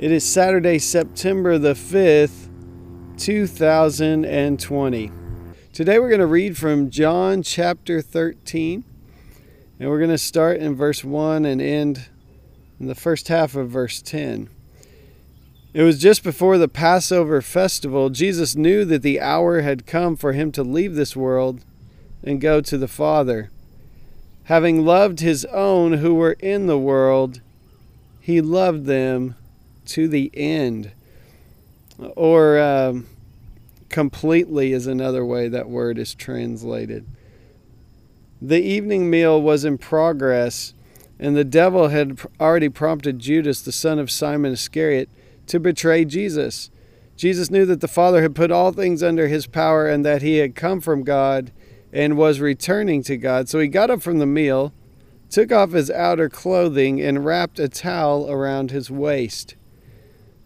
It is Saturday, September the 5th, 2020. Today we're going to read from John chapter 13, and we're going to start in verse 1 and end in the first half of verse 10. It was just before the Passover festival. Jesus knew that the hour had come for him to leave this world and go to the Father. Having loved his own who were in the world, he loved them to the end. Or um, completely is another way that word is translated. The evening meal was in progress, and the devil had already prompted Judas, the son of Simon Iscariot, to betray Jesus. Jesus knew that the Father had put all things under his power and that he had come from God and was returning to God. So he got up from the meal, took off his outer clothing, and wrapped a towel around his waist.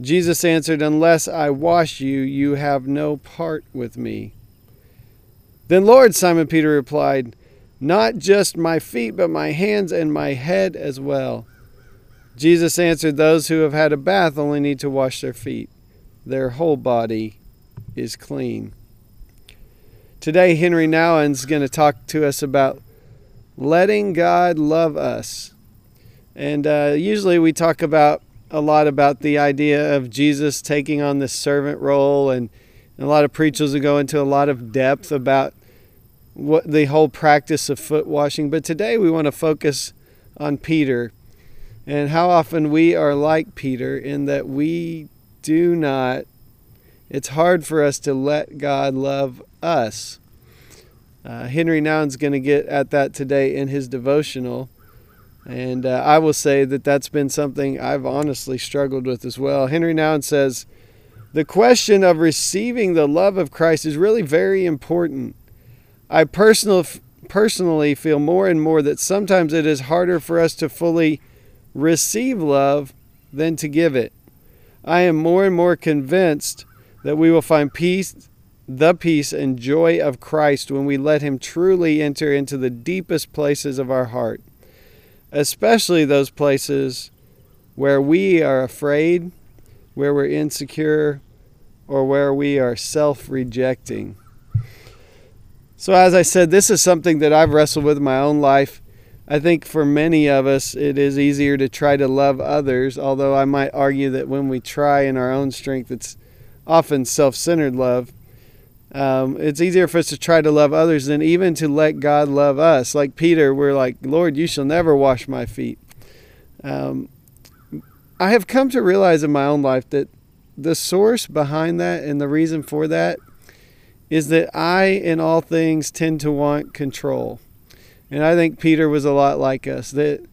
Jesus answered, Unless I wash you, you have no part with me. Then, Lord, Simon Peter replied, Not just my feet, but my hands and my head as well. Jesus answered, Those who have had a bath only need to wash their feet. Their whole body is clean. Today, Henri Nouwen is going to talk to us about letting God love us. And uh, usually we talk about a lot about the idea of Jesus taking on this servant role, and, a lot of preachers will go into a lot of depth about what the whole practice of foot washing. But today we want to focus on Peter and how often we are like Peter in that we do not, it's hard for us to let God love us. Uh, Henri Nouwen's going to get at that today in his devotional. And uh, I will say that that's been something I've honestly struggled with as well. Henri Nouwen says the question of receiving the love of Christ is really very important. I personal, personally feel more and more that sometimes it is harder for us to fully receive love than to give it. I am more and more convinced that we will find peace the peace and joy of Christ when we let Him truly enter into the deepest places of our heart, especially those places where we are afraid, where we're insecure, or where we are self rejecting. So, as I said, this is something that I've wrestled with in my own life. I think for many of us, it is easier to try to love others, although I might argue that when we try in our own strength, it's often self centered love. Um, it's easier for us to try to love others than even to let God love us. Like Peter, we're like, Lord, you shall never wash my feet. Um, I have come to realize in my own life that the source behind that and the reason for that is that I, in all things, tend to want control. And I think Peter was a lot like us. That,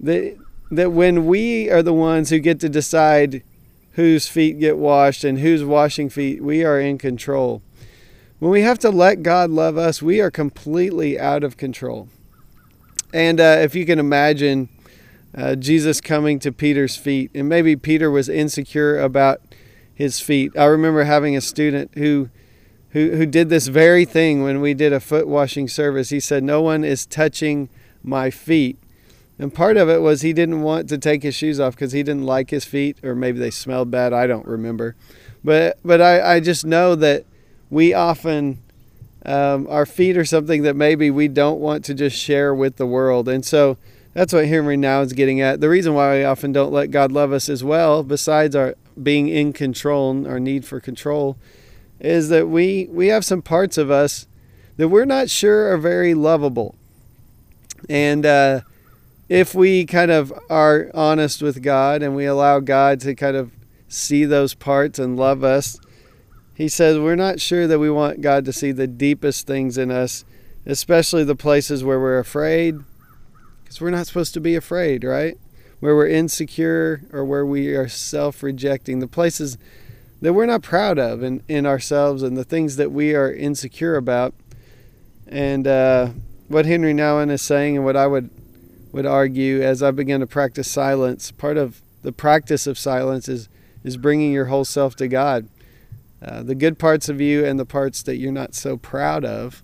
that, that when we are the ones who get to decide whose feet get washed and who's washing feet, we are in control. When we have to let God love us, we are completely out of control. And uh, if you can imagine uh, Jesus coming to Peter's feet, and maybe Peter was insecure about his feet. I remember having a student who, who, who did this very thing when we did a foot washing service. He said, No one is touching my feet. And part of it was he didn't want to take his shoes off because he didn't like his feet, or maybe they smelled bad. I don't remember. But, but I, I just know that we often um, our feet are something that maybe we don't want to just share with the world. And so that's what Henri Nouwen is getting at. The reason why we often don't let God love us as well, besides our being in control, and our need for control, is that we we have some parts of us that we're not sure are very lovable. And uh, if we kind of are honest with God and we allow God to kind of see those parts and love us, He says we're not sure that we want God to see the deepest things in us, especially the places where we're afraid, because we're not supposed to be afraid, right? Where we're insecure or where we are self rejecting, the places that we're not proud of in, in ourselves and the things that we are insecure about. And uh, what Henri Nouwen is saying, and what I would would argue as I begin to practice silence, part of the practice of silence is is bringing your whole self to God, uh, the good parts of you and the parts that you're not so proud of,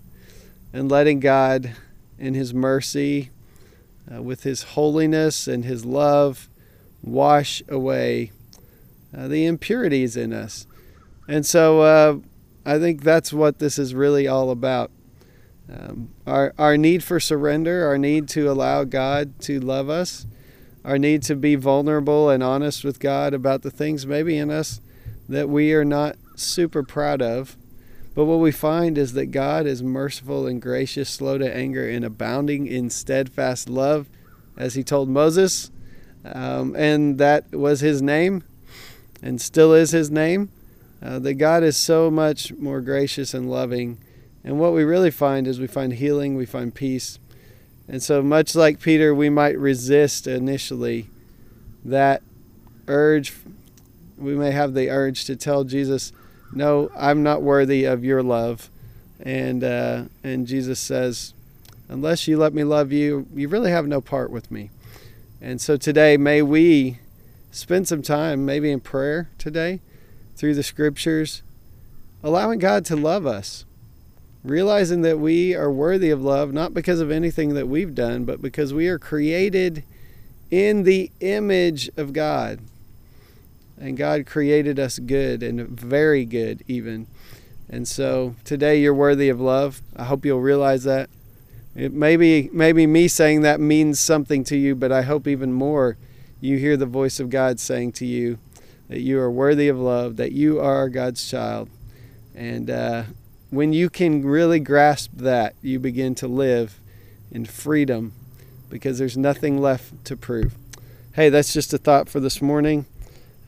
and letting God, in His mercy, uh, with His holiness and His love, wash away uh, the impurities in us. And so uh, I think that's what this is really all about. Um, our, our need for surrender, our need to allow God to love us, our need to be vulnerable and honest with God about the things maybe in us that we are not super proud of. But what we find is that God is merciful and gracious, slow to anger, and abounding in steadfast love, as he told Moses. Um, and that was his name and still is his name. Uh, that God is so much more gracious and loving and what we really find is we find healing, we find peace. And so, much like Peter, we might resist initially that urge. We may have the urge to tell Jesus, No, I'm not worthy of your love. And, uh, and Jesus says, Unless you let me love you, you really have no part with me. And so today, may we spend some time, maybe in prayer today, through the scriptures, allowing God to love us realizing that we are worthy of love not because of anything that we've done, but because we are created in the image of God. And God created us good and very good, even. And so today you're worthy of love. I hope you'll realize that. It maybe maybe me saying that means something to you, but I hope even more you hear the voice of God saying to you that you are worthy of love, that you are God's child, and uh, when you can really grasp that, you begin to live in freedom because there's nothing left to prove. Hey, that's just a thought for this morning,